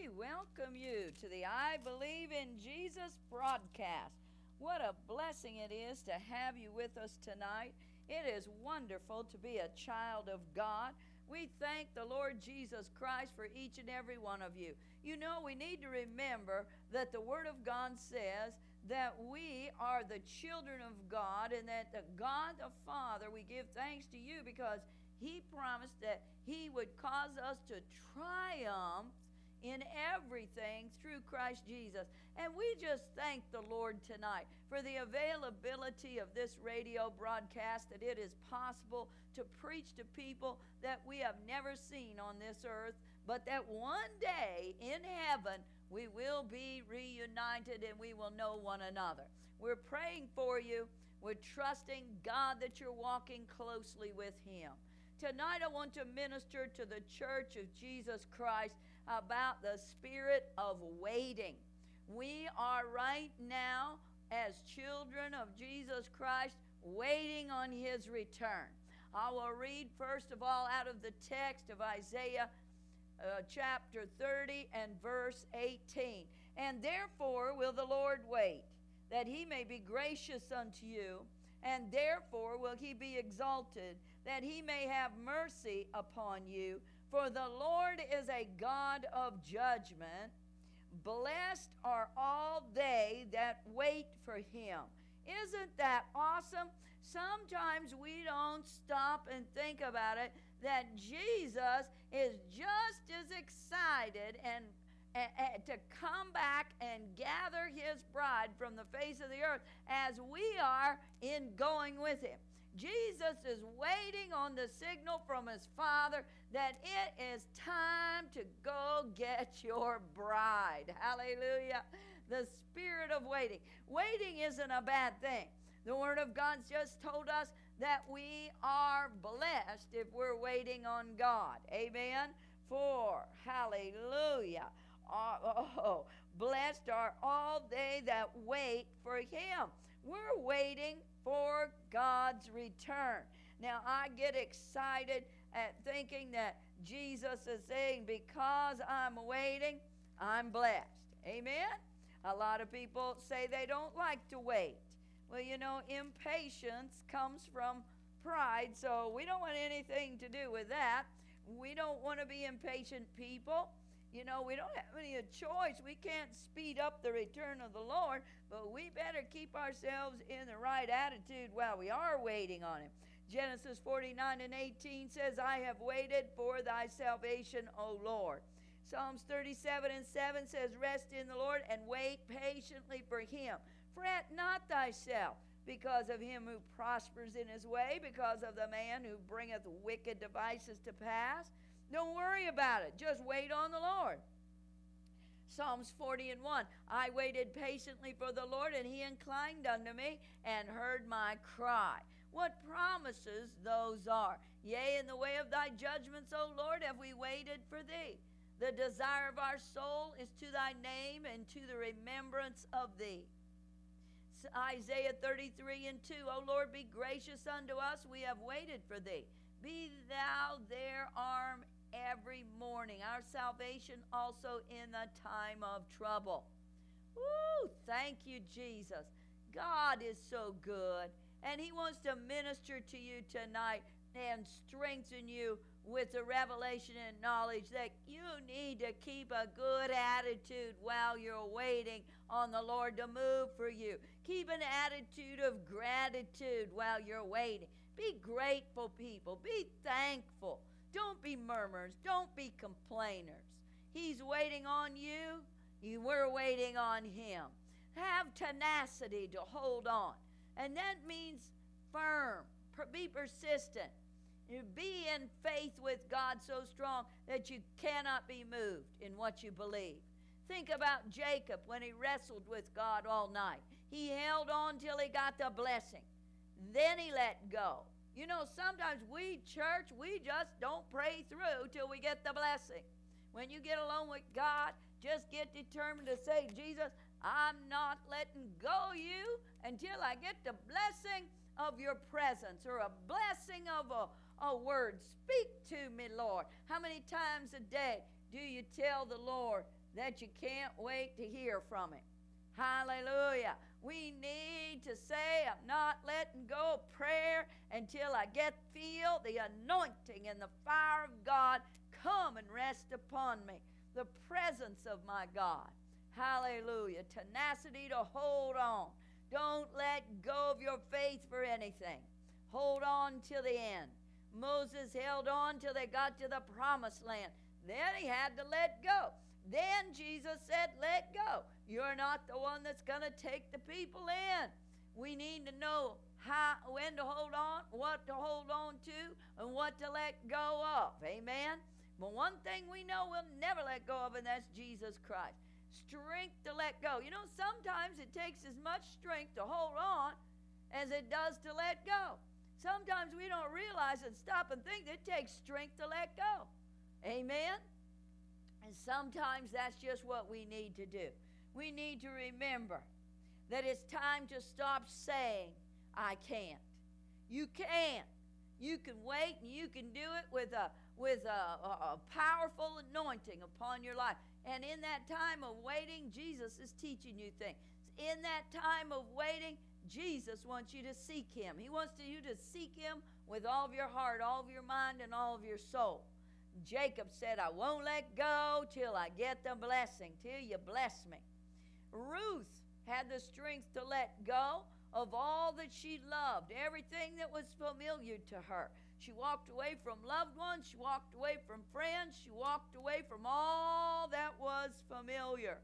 we welcome you to the I Believe in Jesus broadcast. What a blessing it is to have you with us tonight. It is wonderful to be a child of God. We thank the Lord Jesus Christ for each and every one of you. You know, we need to remember that the Word of God says that we are the children of God and that the God the Father, we give thanks to you because He promised that He would cause us to triumph in everything through Christ Jesus. And we just thank the Lord tonight for the availability of this radio broadcast, that it is possible to preach to people that we have never seen on this earth, but that one day in heaven we will be reunited and we will know one another. We're praying for you. We're trusting God that you're walking closely with Him. Tonight, I want to minister to the church of Jesus Christ about the spirit of waiting. We are right now, as children of Jesus Christ, waiting on his return. I will read first of all out of the text of Isaiah uh, chapter 30 and verse 18. And therefore will the Lord wait, that he may be gracious unto you and therefore will he be exalted, that he may have mercy upon you. For the Lord is a God of judgment. Blessed are all they that wait for him. Isn't that awesome? Sometimes we don't stop and think about it that Jesus is just as excited and to come back and gather his bride from the face of the earth as we are in going with him. Jesus is waiting on the signal from his Father that it is time to go get your bride. Hallelujah. The spirit of waiting. Waiting isn't a bad thing. The Word of God's just told us that we are blessed if we're waiting on God. Amen. For, hallelujah. Uh, oh, blessed are all they that wait for him. We're waiting for God's return. Now, I get excited at thinking that Jesus is saying, Because I'm waiting, I'm blessed. Amen? A lot of people say they don't like to wait. Well, you know, impatience comes from pride, so we don't want anything to do with that. We don't want to be impatient people. You know, we don't have any choice. We can't speed up the return of the Lord, but we better keep ourselves in the right attitude while we are waiting on Him. Genesis 49 and 18 says, I have waited for thy salvation, O Lord. Psalms 37 and 7 says, Rest in the Lord and wait patiently for Him. Fret not thyself because of him who prospers in his way, because of the man who bringeth wicked devices to pass. Don't worry about it. Just wait on the Lord. Psalms 40 and 1 I waited patiently for the Lord, and he inclined unto me and heard my cry. What promises those are! Yea, in the way of thy judgments, O Lord, have we waited for thee. The desire of our soul is to thy name and to the remembrance of thee. Isaiah 33 and 2. O Lord, be gracious unto us, we have waited for thee. Be thou their arm every morning. Our salvation also in the time of trouble. Woo! Thank you, Jesus. God is so good. And He wants to minister to you tonight and strengthen you with the revelation and knowledge that you need to keep a good attitude while you're waiting on the Lord to move for you. Keep an attitude of gratitude while you're waiting. Be grateful, people. Be thankful. Be murmurers. Don't be complainers. He's waiting on you. You were waiting on him. Have tenacity to hold on. And that means firm. Be persistent. Be in faith with God so strong that you cannot be moved in what you believe. Think about Jacob when he wrestled with God all night. He held on till he got the blessing. Then he let go. You know, sometimes we, church, we just don't pray through till we get the blessing. When you get alone with God, just get determined to say, Jesus, I'm not letting go you until I get the blessing of your presence or a blessing of a, a word. Speak to me, Lord. How many times a day do you tell the Lord that you can't wait to hear from Him. Hallelujah. We need to say, I'm not letting go of prayer until I get feel the anointing and the fire of God come and rest upon me. The presence of my God. Hallelujah. Tenacity to hold on. Don't let go of your faith for anything. Hold on till the end. Moses held on till they got to the promised land. Then he had to let go. Then Jesus said, Let go. You're not the one that's going to take the people in. We need to know how, when to hold on, what to hold on to, and what to let go of. Amen. But one thing we know we'll never let go of, and that's Jesus Christ. Strength to let go. You know, sometimes it takes as much strength to hold on as it does to let go. Sometimes we don't realize and stop and think that it takes strength to let go. Amen? And sometimes that's just what we need to do. We need to remember that it's time to stop saying, I can't. You can't. You can wait and you can do it with a with a, a, a, powerful anointing upon your life. And in that time of waiting, Jesus is teaching you things. In that time of waiting, Jesus wants you to seek Him. He wants you to seek Him with all of your heart, all of your mind, and all of your soul. Jacob said, I won't let go till I get the blessing, till you bless me. Ruth had the strength to let go of all that she loved, everything that was familiar to her. She walked away from loved ones, she walked away from friends, she walked away from all that was familiar.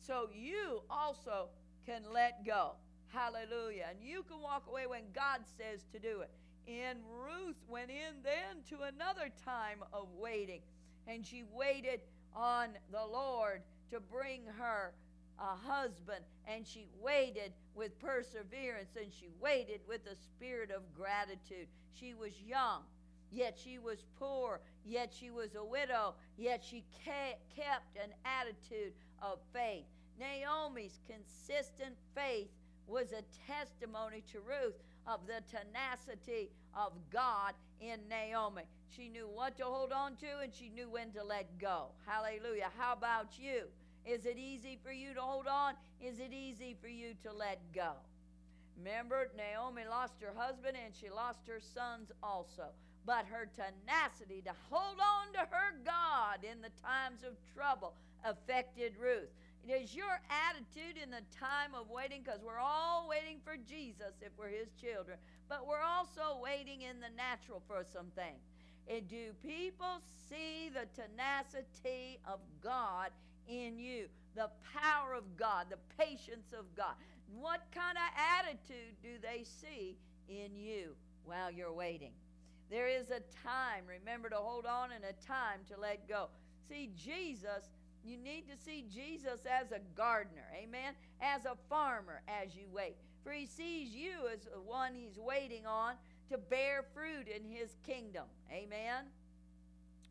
So you also can let go. Hallelujah. And you can walk away when God says to do it. And Ruth went in then to another time of waiting. And she waited on the Lord to bring her a husband. And she waited with perseverance and she waited with a spirit of gratitude. She was young, yet she was poor, yet she was a widow, yet she kept an attitude of faith. Naomi's consistent faith was a testimony to Ruth of the tenacity of God in Naomi. She knew what to hold on to and she knew when to let go. Hallelujah. How about you? Is it easy for you to hold on? Is it easy for you to let go? Remember, Naomi lost her husband and she lost her sons also. But her tenacity to hold on to her God in the times of trouble affected Ruth. It is your attitude in the time of waiting, because we're all waiting for Jesus if we're his children, but we're also waiting in the natural for some things. And do people see the tenacity of God in you? The power of God, the patience of God. What kind of attitude do they see in you while you're waiting? There is a time, remember to hold on, and a time to let go. See, Jesus you need to see Jesus as a gardener, amen, as a farmer as you wait. For he sees you as the one he's waiting on to bear fruit in his kingdom, amen.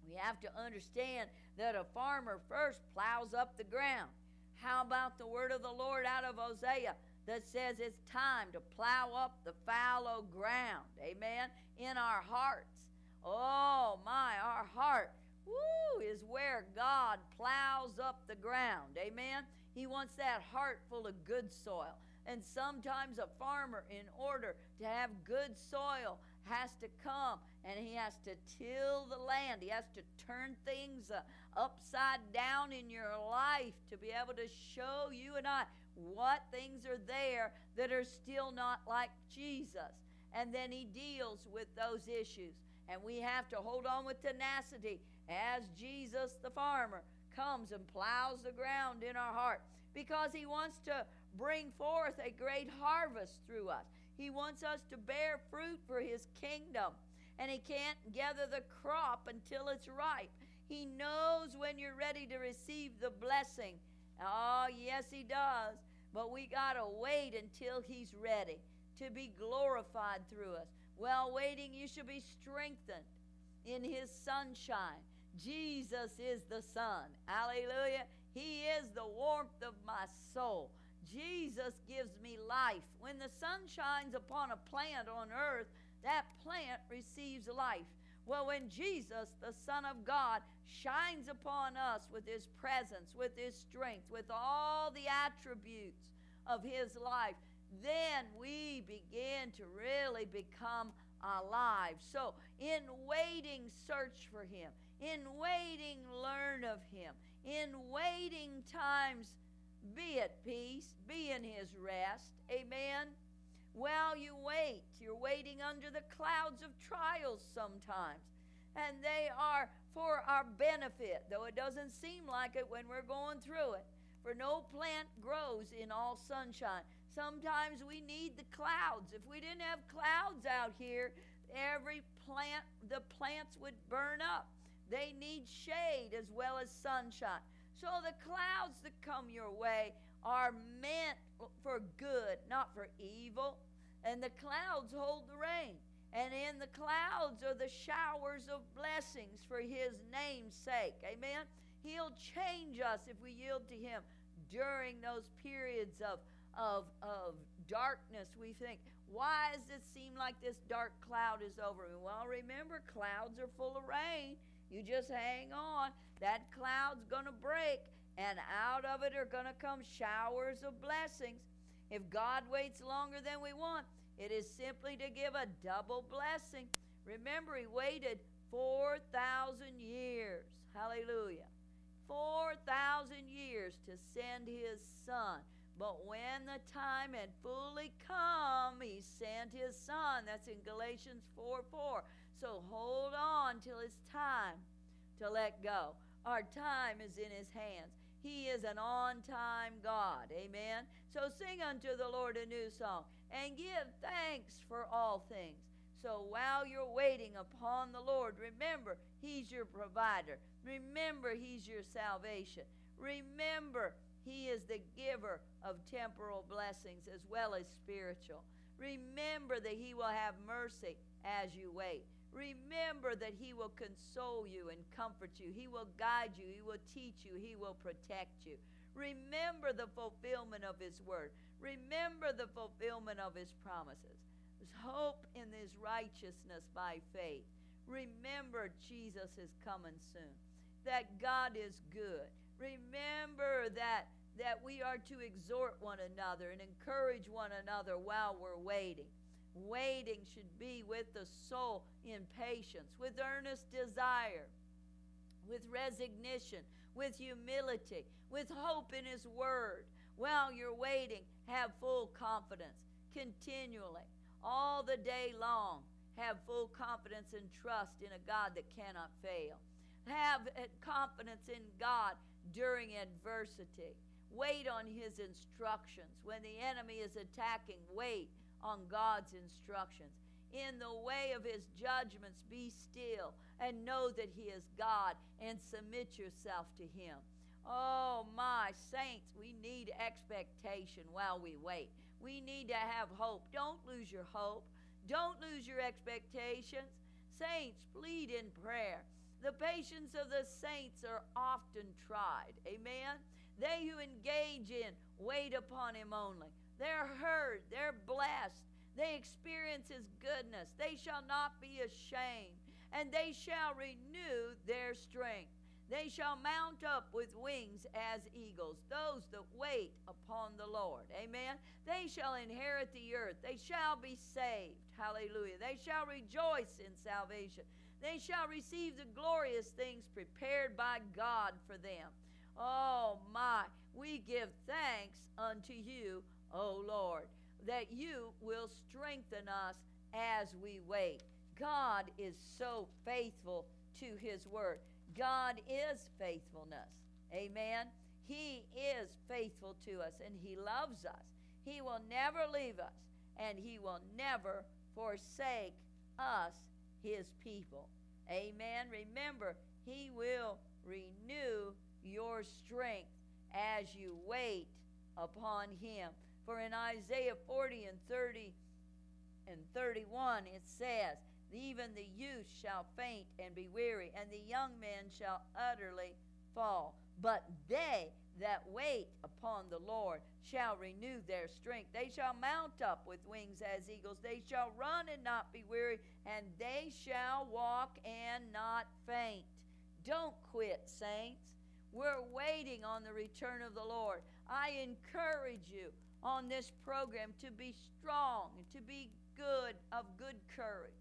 We have to understand that a farmer first plows up the ground. How about the word of the Lord out of Hosea that says it's time to plow up the fallow ground, amen, in our hearts? Oh my, our heart Woo, is where God plows up the ground. Amen. He wants that heart full of good soil. And sometimes a farmer, in order to have good soil, has to come and he has to till the land. He has to turn things uh, upside down in your life to be able to show you and I what things are there that are still not like Jesus. And then he deals with those issues. And we have to hold on with tenacity as Jesus the farmer comes and plows the ground in our heart because he wants to bring forth a great harvest through us. He wants us to bear fruit for his kingdom. And he can't gather the crop until it's ripe. He knows when you're ready to receive the blessing. Oh, yes, he does. But we got to wait until he's ready to be glorified through us. While waiting, you should be strengthened in his sunshine. Jesus is the sun. Hallelujah. He is the warmth of my soul. Jesus gives me life. When the sun shines upon a plant on earth, that plant receives life. Well, when Jesus, the Son of God, shines upon us with his presence, with his strength, with all the attributes of his life, then we begin to really become alive. So, in waiting, search for him. In waiting, learn of him. In waiting times, be at peace, be in his rest. Amen. While you wait, you're waiting under the clouds of trials sometimes. And they are for our benefit, though it doesn't seem like it when we're going through it. For no plant grows in all sunshine. Sometimes we need the clouds. If we didn't have clouds out here, every plant, the plants would burn up. They need shade as well as sunshine. So the clouds that come your way are meant for good, not for evil. And the clouds hold the rain. And in the clouds are the showers of blessings for his name's sake. Amen. He'll change us if we yield to him during those periods of, of, of darkness. We think, why does it seem like this dark cloud is over me? Well, remember, clouds are full of rain. You just hang on. That cloud's going to break, and out of it are going to come showers of blessings. If God waits longer than we want, it is simply to give a double blessing. Remember, He waited 4,000 years. Hallelujah. 4,000 years to send His Son. But when the time had fully come, He sent His Son. That's in Galatians 4 4. So hold on till it's time to let go. Our time is in His hands. He is an on time God. Amen. So sing unto the Lord a new song and give thanks for all things. So while you're waiting upon the Lord, remember He's your provider. Remember He's your salvation. Remember He is the giver of temporal blessings as well as spiritual. Remember that He will have mercy as you wait. Remember that He will console you and comfort you. He will guide you. He will teach you. He will protect you. Remember the fulfillment of His word. Remember the fulfillment of His promises. There's hope in His righteousness by faith. Remember Jesus is coming soon. That God is good. Remember that that we are to exhort one another and encourage one another while we're waiting. Waiting should be with the soul in patience, with earnest desire, with resignation, with humility, with hope in His Word. While you're waiting, have full confidence continually, all the day long. Have full confidence and trust in a God that cannot fail. Have confidence in God during adversity. Wait on His instructions. When the enemy is attacking, wait on God's instructions. In the way of his judgments, be still and know that he is God and submit yourself to him. Oh, my saints, we need expectation while we wait. We need to have hope. Don't lose your hope. Don't lose your expectations. Saints, plead in prayer. The patience of the saints are often tried. Amen. They who engage in wait upon him only. They're heard, they're blessed, they experience His goodness. They shall not be ashamed, and they shall renew their strength. They shall mount up with wings as eagles, those that wait upon the Lord. Amen. They shall inherit the earth. They shall be saved. Hallelujah. They shall rejoice in salvation. They shall receive the glorious things prepared by God for them. Oh my, we give thanks unto you, O Lord, that you will strengthen us as we wait. God is so faithful to his word. God is faithfulness. Amen. He is faithful to us and he loves us. He will never leave us and he will never forsake us, his people. Amen. Remember, he will renew your strength as you wait upon him. For in Isaiah 40 and 30 and 31 it says, Even the youth shall faint and be weary, and the young men shall utterly fall. But they that wait upon the Lord shall renew their strength. They shall mount up with wings as eagles. They shall run and not be weary, and they shall walk and not faint. Don't quit, saints. We're waiting on the return of the Lord. I encourage you on this program to be strong and to be good, of good courage.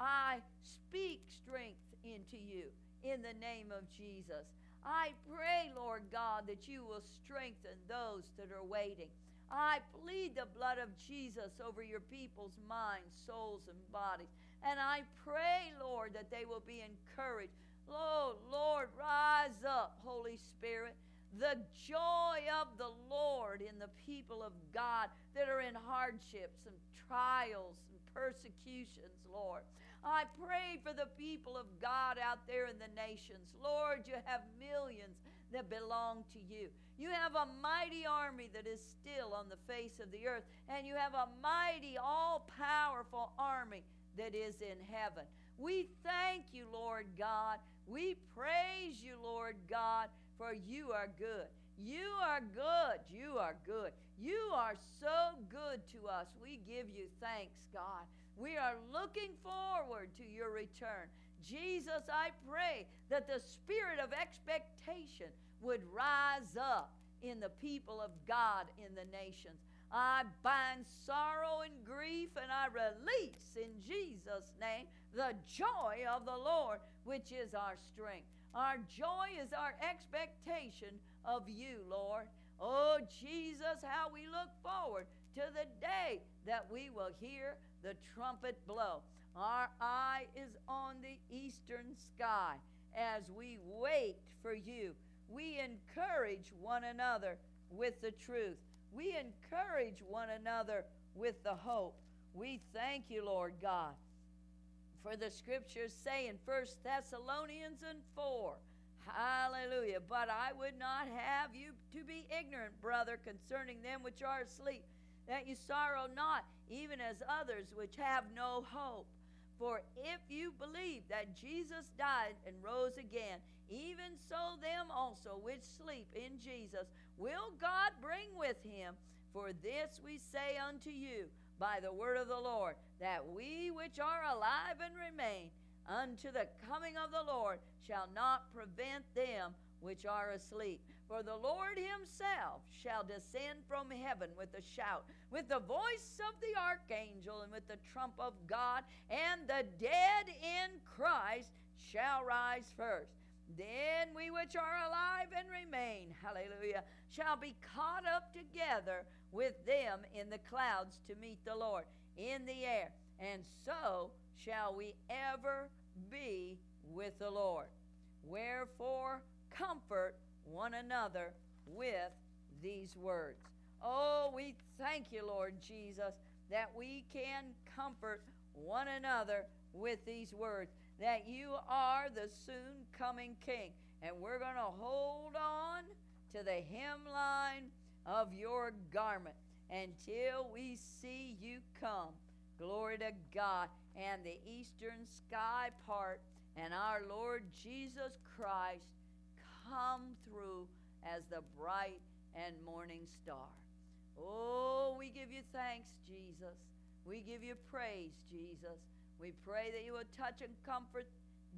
I speak strength into you in the name of Jesus. I pray, Lord God, that you will strengthen those that are waiting. I plead the blood of Jesus over your people's minds, souls, and bodies. And I pray, Lord, that they will be encouraged. Oh, Lord, rise up, Holy Spirit. The joy of the Lord in the people of God that are in hardships and trials and persecutions, Lord. I pray for the people of God out there in the nations. Lord, you have millions that belong to you. You have a mighty army that is still on the face of the earth, and you have a mighty, all powerful army that is in heaven. We thank you, Lord God. We praise you, Lord God, for you are good. You are good. You are good. You are so good to us. We give you thanks, God. We are looking forward to your return. Jesus, I pray that the spirit of expectation would rise up in the people of God in the nations. I bind sorrow and grief and I release in Jesus' name the joy of the Lord, which is our strength. Our joy is our expectation of you, Lord. Oh, Jesus, how we look forward to the day that we will hear the trumpet blow. Our eye is on the eastern sky as we wait for you. We encourage one another with the truth. We encourage one another with the hope. We thank you, Lord God. For the scriptures say in 1 Thessalonians and 4, Hallelujah. But I would not have you to be ignorant, brother, concerning them which are asleep, that you sorrow not, even as others which have no hope. For if you believe that Jesus died and rose again, even so them also which sleep in Jesus will God bring with him. For this we say unto you by the word of the Lord, that we which are alive and remain unto the coming of the Lord shall not prevent them which are asleep. For the Lord himself shall descend from heaven with a shout, with the voice of the archangel, and with the trump of God, and the dead in Christ shall rise first. Then we which are alive and remain, hallelujah, shall be caught up together with them in the clouds to meet the Lord in the air. And so shall we ever be with the Lord. Wherefore, comfort one another with these words. Oh, we thank you, Lord Jesus, that we can comfort one another with these words, that you are the soon coming King. And we're going to hold on to the hemline of your garment until we see you come. Glory to God. And the eastern sky part, and our Lord Jesus Christ come through as the bright and morning star. Oh, we give you thanks, Jesus. We give you praise, Jesus. We pray that you will touch and comfort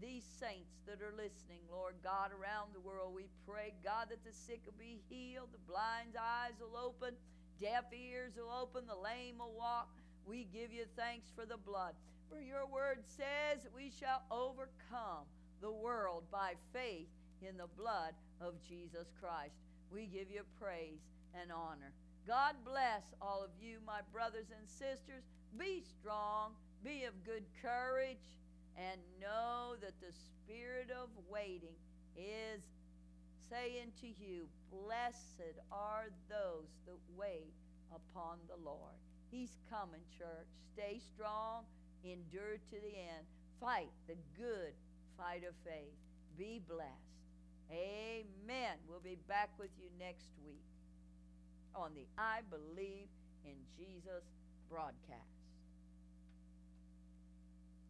these saints that are listening, Lord God, around the world. We pray, God, that the sick will be healed, the blind's eyes will open, deaf ears will open, the lame will walk. We give you thanks for the blood. For your word says we shall overcome the world by faith in the blood of Jesus Christ. We give you praise and honor. God bless all of you, my brothers and sisters. Be strong, be of good courage, and know that the spirit of waiting is saying to you, Blessed are those that wait upon the Lord. He's coming, church. Stay strong, endure to the end. Fight the good fight of faith. Be blessed. Amen. We'll be back with you next week on the I Believe in Jesus broadcast.